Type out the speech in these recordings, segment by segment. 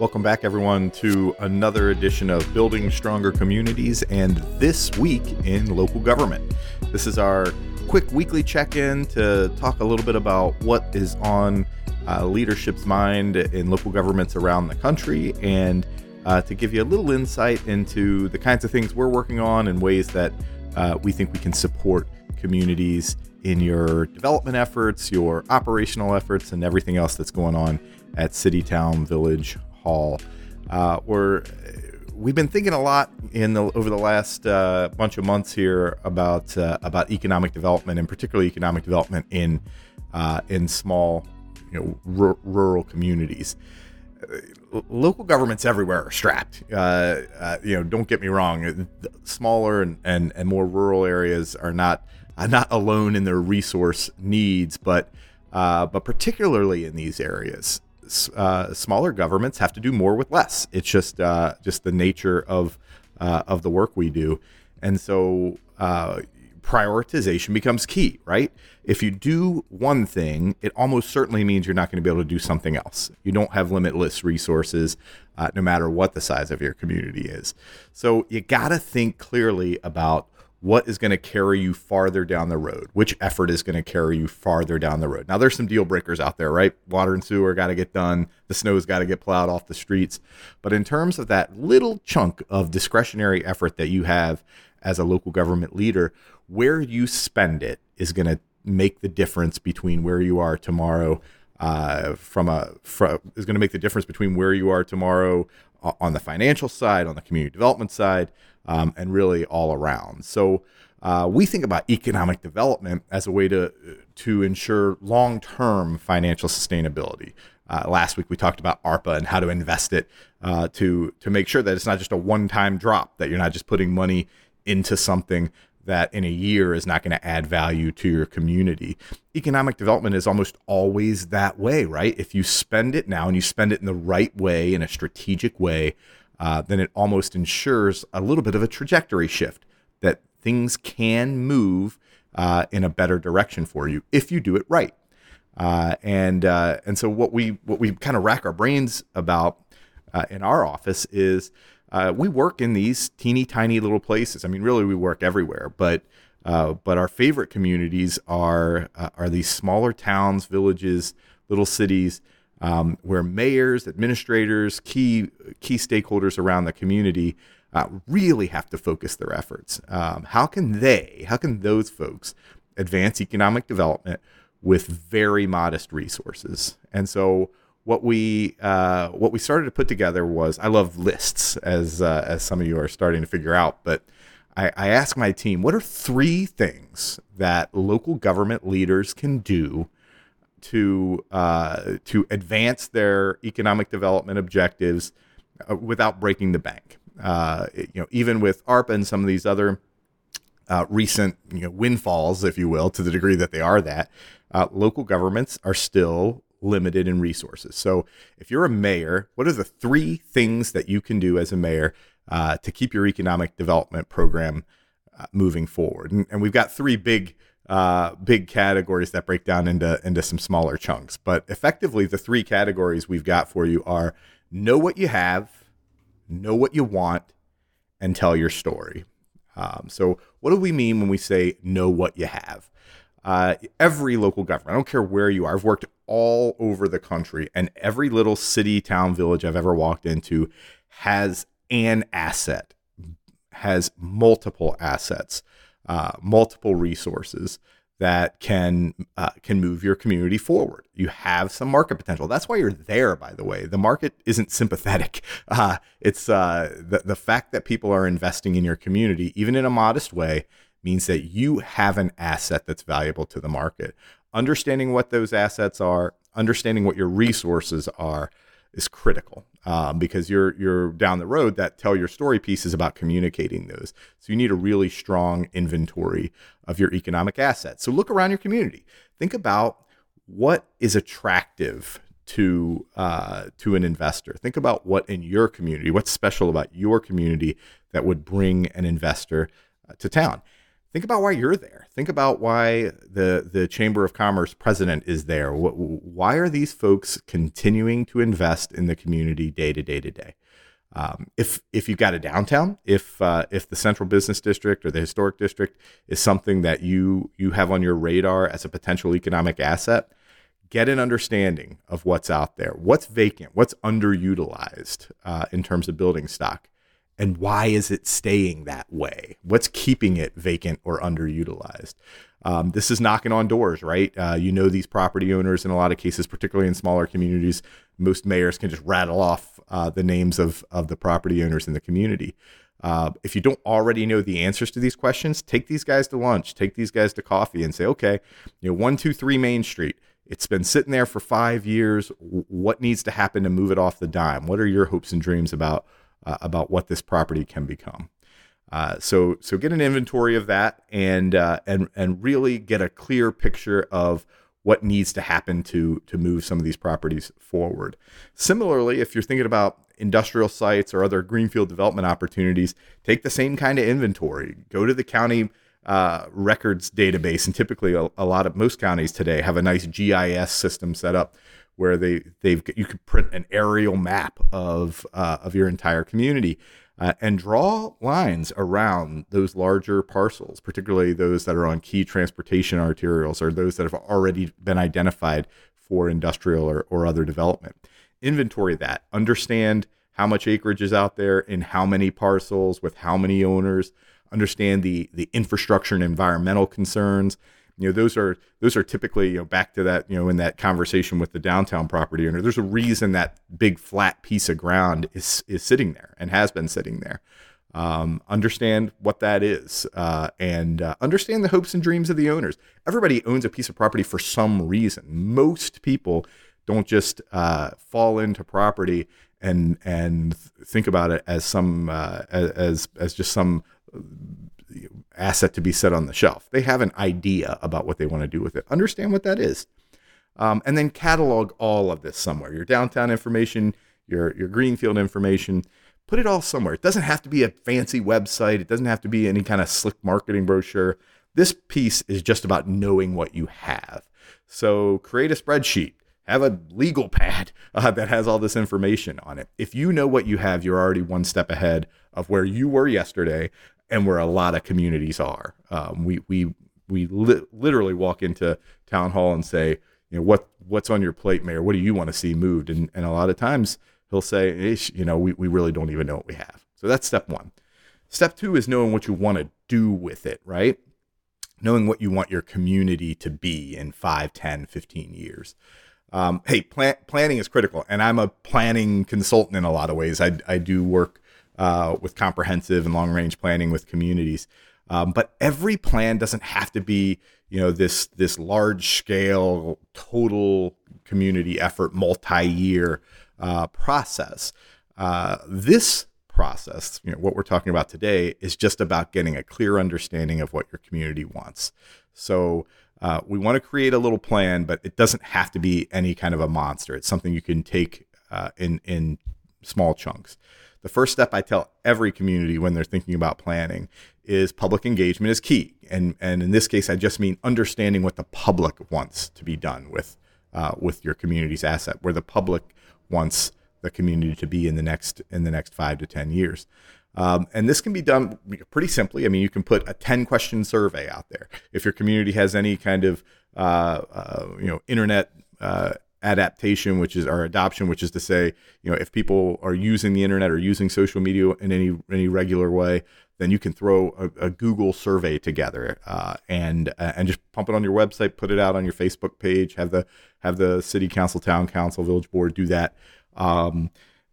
Welcome back, everyone, to another edition of Building Stronger Communities and this week in local government. This is our quick weekly check in to talk a little bit about what is on uh, leadership's mind in local governments around the country and uh, to give you a little insight into the kinds of things we're working on and ways that uh, we think we can support communities in your development efforts, your operational efforts, and everything else that's going on at City, Town, Village, Hall. Uh, we're we've been thinking a lot in the over the last uh, bunch of months here about uh, about economic development and particularly economic development in uh, in small you know r- rural communities. Uh, local governments everywhere are strapped. Uh, you know, don't get me wrong. Smaller and, and, and more rural areas are not are not alone in their resource needs, but but particularly in these areas, uh, smaller governments have to do more with less. It's just uh, just the nature of uh, of the work we do, and so uh, prioritization becomes key. Right? If you do one thing, it almost certainly means you're not going to be able to do something else. You don't have limitless resources, uh, no matter what the size of your community is. So you got to think clearly about what is going to carry you farther down the road? Which effort is going to carry you farther down the road? Now there's some deal breakers out there right? Water and sewer got to get done. The snow's got to get plowed off the streets. But in terms of that little chunk of discretionary effort that you have as a local government leader where you spend it is going to make the difference between where you are tomorrow uh, from a from, is going to make the difference between where you are tomorrow on the financial side, on the community development side, um, and really all around. So uh, we think about economic development as a way to to ensure long term financial sustainability. Uh, last week we talked about ARPA and how to invest it uh, to to make sure that it's not just a one time drop, that you're not just putting money into something that in a year is not going to add value to your community. Economic development is almost always that way, right? If you spend it now and you spend it in the right way, in a strategic way, uh, then it almost ensures a little bit of a trajectory shift that things can move uh, in a better direction for you if you do it right. Uh, and uh, and so what we what we kind of rack our brains about uh, in our office is uh, we work in these teeny tiny little places. I mean, really, we work everywhere, but but our favorite communities are are these smaller towns, villages, little cities um, where mayors, administrators, key key stakeholders around the community uh, really have to focus their efforts. Um, how can they, how can those folks advance economic development with very modest resources? And so what we uh, what we started to put together was I love lists as uh, as some of you are starting to figure out, but I, I asked my team what are three things that local government leaders can do to uh, to advance their economic development objectives uh, without breaking the bank. Uh, you know, even with ARPA and some of these other uh, recent you know windfalls, if you will, to the degree that they are that, uh, local governments are still limited in resources. So, if you're a mayor, what are the three things that you can do as a mayor uh, to keep your economic development program moving forward? And, and we've got three big uh, big categories that break down into into some smaller chunks. But effectively, the three categories we've got for you are know what you have, know what you want, and tell your story. Um, so, what do we mean when we say know what you have? Uh, every local government, I don't care where you are, I've worked all over the country, and every little city, town, village I've ever walked into has an asset, has multiple assets uh, multiple resources that can uh, can move your community forward. You have some market potential. That's why you're there. By the way, the market isn't sympathetic. Uh, it's uh, the the fact that people are investing in your community, even in a modest way, means that you have an asset that's valuable to the market. Understanding what those assets are, understanding what your resources are, is critical um, because you're you're down the road that tell your story piece is about communicating those. So you need a really strong inventory of your economic assets. So look around your community. Think about what is attractive to uh, to an investor. Think about what in your community, what's special about your community that would bring an investor uh, to town. Think about why you're there. Think about why the the Chamber of Commerce president is there. Why are these folks continuing to invest in the community day to day to day? Um, if if you've got a downtown, if uh, if the central business district or the historic district is something that you you have on your radar as a potential economic asset, get an understanding of what's out there, what's vacant, what's underutilized uh, in terms of building stock, and why is it staying that way? What's keeping it vacant or underutilized? Um, this is knocking on doors, right? Uh, you know these property owners in a lot of cases, particularly in smaller communities. Most mayors can just rattle off uh, the names of of the property owners in the community. Uh, if you don't already know the answers to these questions, take these guys to lunch, take these guys to coffee, and say, okay, you know, one, two, three Main Street. It's been sitting there for five years. What needs to happen to move it off the dime? What are your hopes and dreams about uh, about what this property can become? Uh, so so get an inventory of that and uh, and and really get a clear picture of what needs to happen to to move some of these properties forward. Similarly, if you're thinking about industrial sites or other greenfield development opportunities, take the same kind of inventory. Go to the county uh, records database, and typically a, a, lot of most counties today have a nice GIS system set up where they they've you could print an aerial map of uh, of your entire community uh, and draw lines around those larger parcels, particularly those that are on key transportation arterials or those that have already been identified for industrial or, or other development. Inventory that, understand how much acreage is out there in how many parcels with how many owners, understand the, the infrastructure and environmental concerns, you know those are those are typically you know back to that you know in that conversation with the downtown property owner there's a reason that big flat piece of ground is is sitting there and has been sitting there. Um, understand what that is uh, and uh, understand the hopes and dreams of the owners. Everybody owns a piece of property for some reason. Most people don't just uh, fall into property and and think about it as some uh, as as just some asset to be set on the shelf. They have an idea about what they want to do with it. Understand what that is. Um, and then catalog all of this somewhere. Your downtown information, your your greenfield information, put it all somewhere. It doesn't have to be a fancy website. It doesn't have to be any kind of slick marketing brochure. This piece is just about knowing what you have. So create a spreadsheet. Have a legal pad uh, that has all this information on it. If you know what you have, you're already one step ahead of where you were yesterday and where a lot of communities are. Um, we we we li- literally walk into town hall and say, you know, what what's on your plate, mayor? What do you want to see moved? And and a lot of times he'll say, you know, we, we really don't even know what we have. So that's step one. Step two is knowing what you want to do with it, right? Knowing what you want your community to be in 5, 10, 15 years. Um, hey, plan- planning is critical. And I'm a planning consultant in a lot of ways. I, I do work uh, with comprehensive and long range planning with communities. Um, but every plan doesn't have to be, you know, this this large scale, total community effort, multi year uh, process. Uh, this process, you know, what we're talking about today, is just about getting a clear understanding of what your community wants. So. Uh, we want to create a little plan, but it doesn't have to be any kind of a monster. It's something you can take uh, in in small chunks the first step I tell every community when they're thinking about planning is public engagement is key. And, and in this case, I just mean understanding what the public wants to be done with, uh, with your community's asset, where the public wants the community to be in the next, in the next five to 10 years. Um, and this can be done pretty simply. I mean, you can put a 10 question survey out there. If your community has any kind of, uh, uh, you know, internet uh, adaptation, which is our adoption, which is to say, you know, if people are using the internet or using social media in any any regular way, then you can throw a, a Google survey together uh, and uh, and just pump it on your website, put it out on your Facebook page, have the have the city council, town council, village board do that. Um,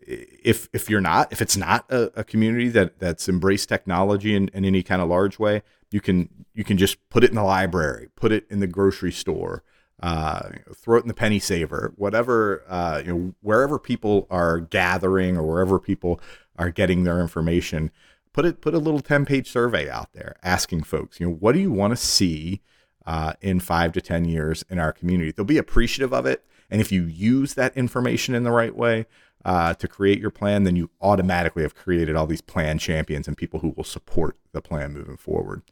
if if you're not, if it's not a, a community that that's embraced technology in, in any kind of large way, you can you can just put it in the library, put it in the grocery store uh, throw it in the penny saver, whatever, uh, you know, wherever people are gathering or wherever people are getting their information, put it, put a little 10 page survey out there asking folks, you know, what do you want to see uh, in five to 10 years in our community? They'll be appreciative of it. And if you use that information in the right way uh, to create your plan, then you automatically have created all these plan champions and people who will support the plan moving forward.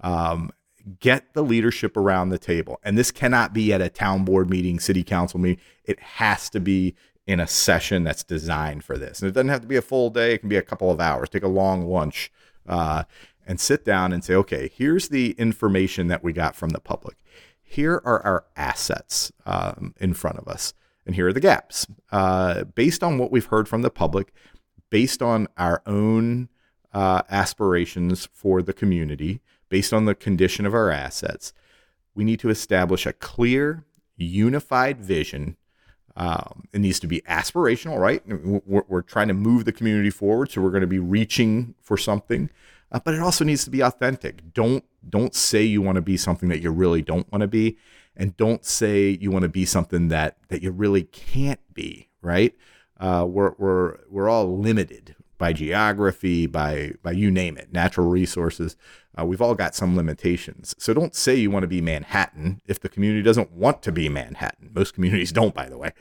Um, get the leadership around the table. And this cannot be at a town board meeting, city council meeting. It has to be in a session that's designed for this. And it doesn't have to be a full day, it can be a couple of hours. Take a long lunch uh, and sit down and say, okay, here's the information that we got from the public. Here are our assets um, in front of us, and here are the gaps. Uh, based on what we've heard from the public, based on our own uh, aspirations for the community, based on the condition of our assets, we need to establish a clear, unified vision um, it needs to be aspirational, right? We're, we're, trying to move the community forward, so we're going to be reaching for something, uh, but it also needs to be authentic. Don't don't say you want to be something that you really don't want to be, and don't say you want to be something that that you really can't be. Right? Uh, we're we're we're all limited by geography, by by you name it, natural resources. Uh, we've all got some limitations. So don't say you want to be Manhattan if the community doesn't want to be Manhattan. Most communities don't, by the way.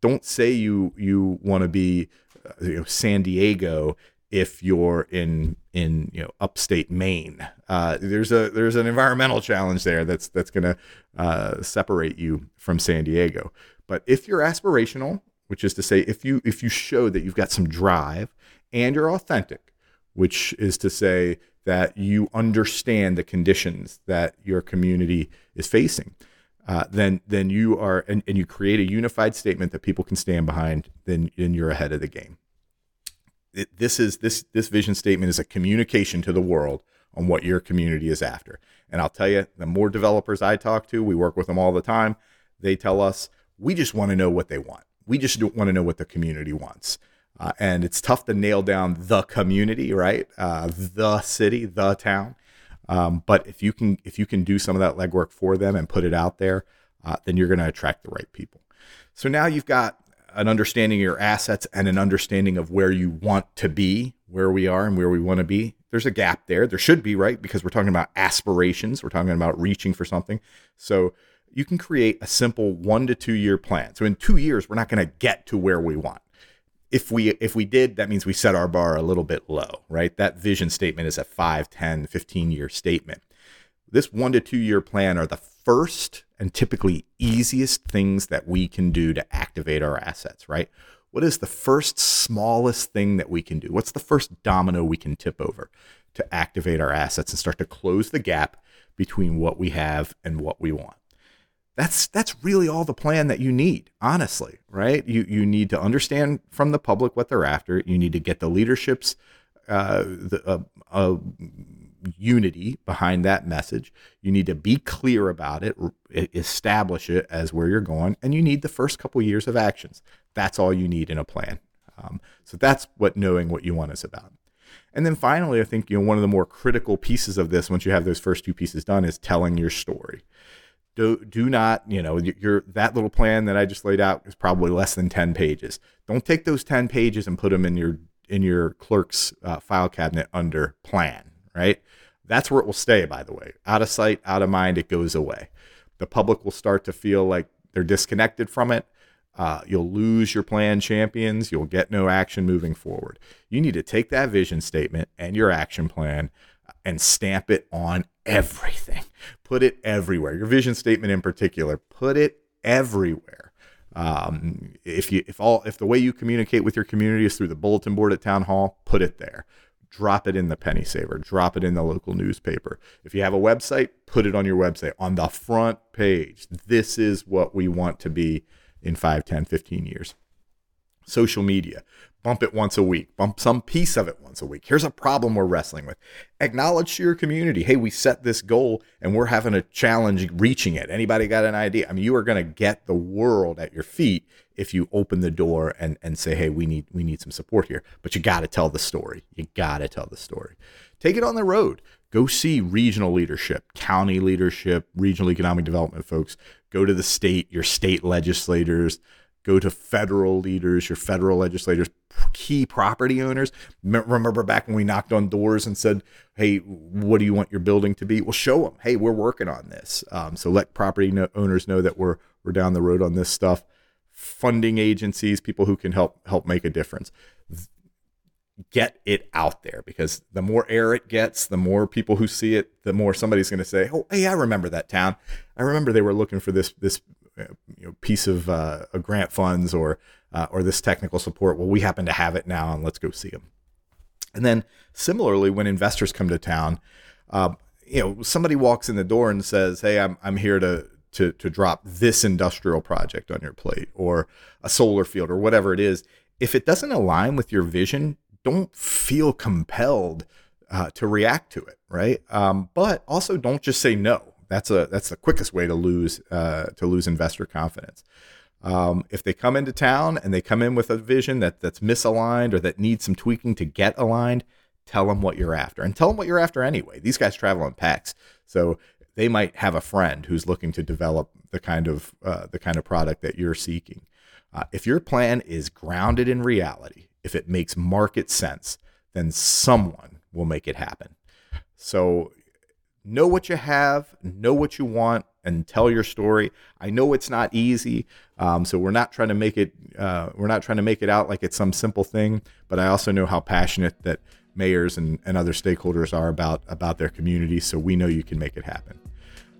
Don't say you you want to be uh, you know, San Diego if you're in in you know upstate Maine. Uh, there's a there's an environmental challenge there that's that's going to uh, separate you from San Diego. But if you're aspirational, which is to say, if you if you show that you've got some drive and you're authentic, which is to say that you understand the conditions that your community is facing, uh, then then you are and, and you create a unified statement that people can stand behind, then then you're ahead of the game. It, this is this this vision statement is a communication to the world on what your community is after. And I'll tell you, the more developers I talk to, we work with them all the time. They tell us we just want to know what they want. We just want to know what the community wants. Uh, and it's tough to nail down the community, right? Uh, the city, the town. Um, but if you can, if you can do some of that legwork for them and put it out there, uh, then you're going to attract the right people. So now you've got an understanding of your assets and an understanding of where you want to be, where we are, and where we want to be. There's a gap there. There should be, right? Because we're talking about aspirations. We're talking about reaching for something. So you can create a simple one to two year plan. So in two years, we're not going to get to where we want if we if we did that means we set our bar a little bit low right? That vision statement is a 5 10 15 year statement. This 1 to 2 year plan are the first and typically easiest things that we can do to activate our assets right? What is the first smallest thing that we can do? What's the first domino we can tip over to activate our assets and start to close the gap between what we have and what we want that's that's really all the plan that you need honestly right? You you need to understand from the public what they're after. You need to get the leadership's uh, the uh, uh, unity behind that message. You need to be clear about it establish it as where you're going and you need the first couple years of actions. That's all you need in a plan. Um, so that's what knowing what you want is about. And then finally i think you know one of the more critical pieces of this once you have those first two pieces done is telling your story do, do not, you know, your that little plan that I just laid out is probably less than 10 pages. Don't take those 10 pages and put them in your in your clerk's uh, file cabinet under plan, right? That's where it will stay, by the way. Out of sight, out of mind, it goes away. The public will start to feel like they're disconnected from it. Uh, you'll lose your plan champions. You'll get no action moving forward. You need to take that vision statement and your action plan and stamp it on everything. Put it everywhere. Your vision statement in particular, put it everywhere. Um, if you if all if the way you communicate with your community is through the bulletin board at town hall, put it there. Drop it in the penny saver. Drop it in the local newspaper. If you have a website, put it on your website on the front page. This is what we want to be in 5, 10, 15 years. Social media bump it once a week, bump some piece of it once a week. Here's a problem we're wrestling with. Acknowledge to your community, hey, we set this goal and we're having a challenge reaching it. Anybody got an idea? I mean, you are going to get the world at your feet if you open the door and and say, hey, we need we need some support here. But you got to tell the story. You got to tell the story. Take it on the road. Go see regional leadership, county leadership, regional economic development folks. Go to the state, your state legislators go to federal leaders, your federal legislators, key property owners. Remember back when we knocked on doors and said, "Hey, what do you want your building to be?" Well, show them, "Hey, we're working on this." Um, so let property owners know that we're we're down the road on this stuff. Funding agencies, people who can help help make a difference. get it out there because the more air it gets, the more people who see it, the more somebody's going to say, "Oh, hey, I remember that town. I remember they were looking for this this you know, piece of uh, grant funds or uh, or this technical support. Well, we happen to have it now, and let's go see them." And then similarly, when investors come to town, uh, you know, somebody walks in the door and says, "Hey, I'm I'm here to to to drop this industrial project on your plate or a solar field or whatever it is." If it doesn't align with your vision, don't feel compelled uh, to react to it, right? Um, but also don't just say no. That's a that's the quickest way to lose uh, to lose investor confidence. Um, if they come into town and they come in with a vision that that's misaligned or that needs some tweaking to get aligned, tell them what you're after and tell them what you're after anyway. These guys travel in packs, so they might have a friend who's looking to develop the kind of uh, the kind of product that you're seeking. Uh, if your plan is grounded in reality, if it makes market sense, then someone will make it happen. So know what you have, know what you want, and tell your story. I know it's not easy, um, so we're not trying to make it uh, we're not trying to make it out like it's some simple thing. But I also know how passionate that mayors and, and other stakeholders are about about their community. So we know you can make it happen.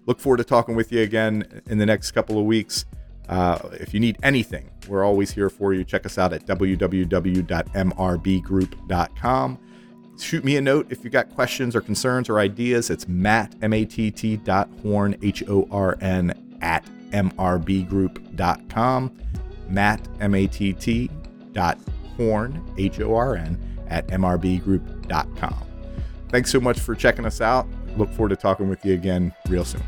Look forward to talking with you again in the next couple of weeks. Uh, if you need anything, we're always here for you. Check us out at www.mrbgroup.com. Shoot me a note if you've got questions or concerns or ideas. It's matt, M-A-T-T dot horn, H-O-R-N, at mrbgroup.com. Matt, M-A-T-T dot horn, H-O-R-N, at mrbgroup.com. Thanks so much for checking us out. Look forward to talking with you again real soon.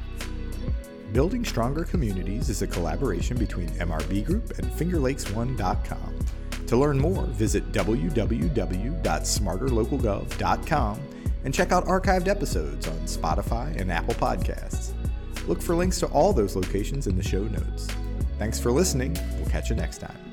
Building Stronger Communities is a collaboration between MRB Group and FingerLakes1.com. To learn more, visit www.smarterlocalgov.com and check out archived episodes on Spotify and Apple Podcasts. Look for links to all those locations in the show notes. Thanks for listening. We'll catch you next time.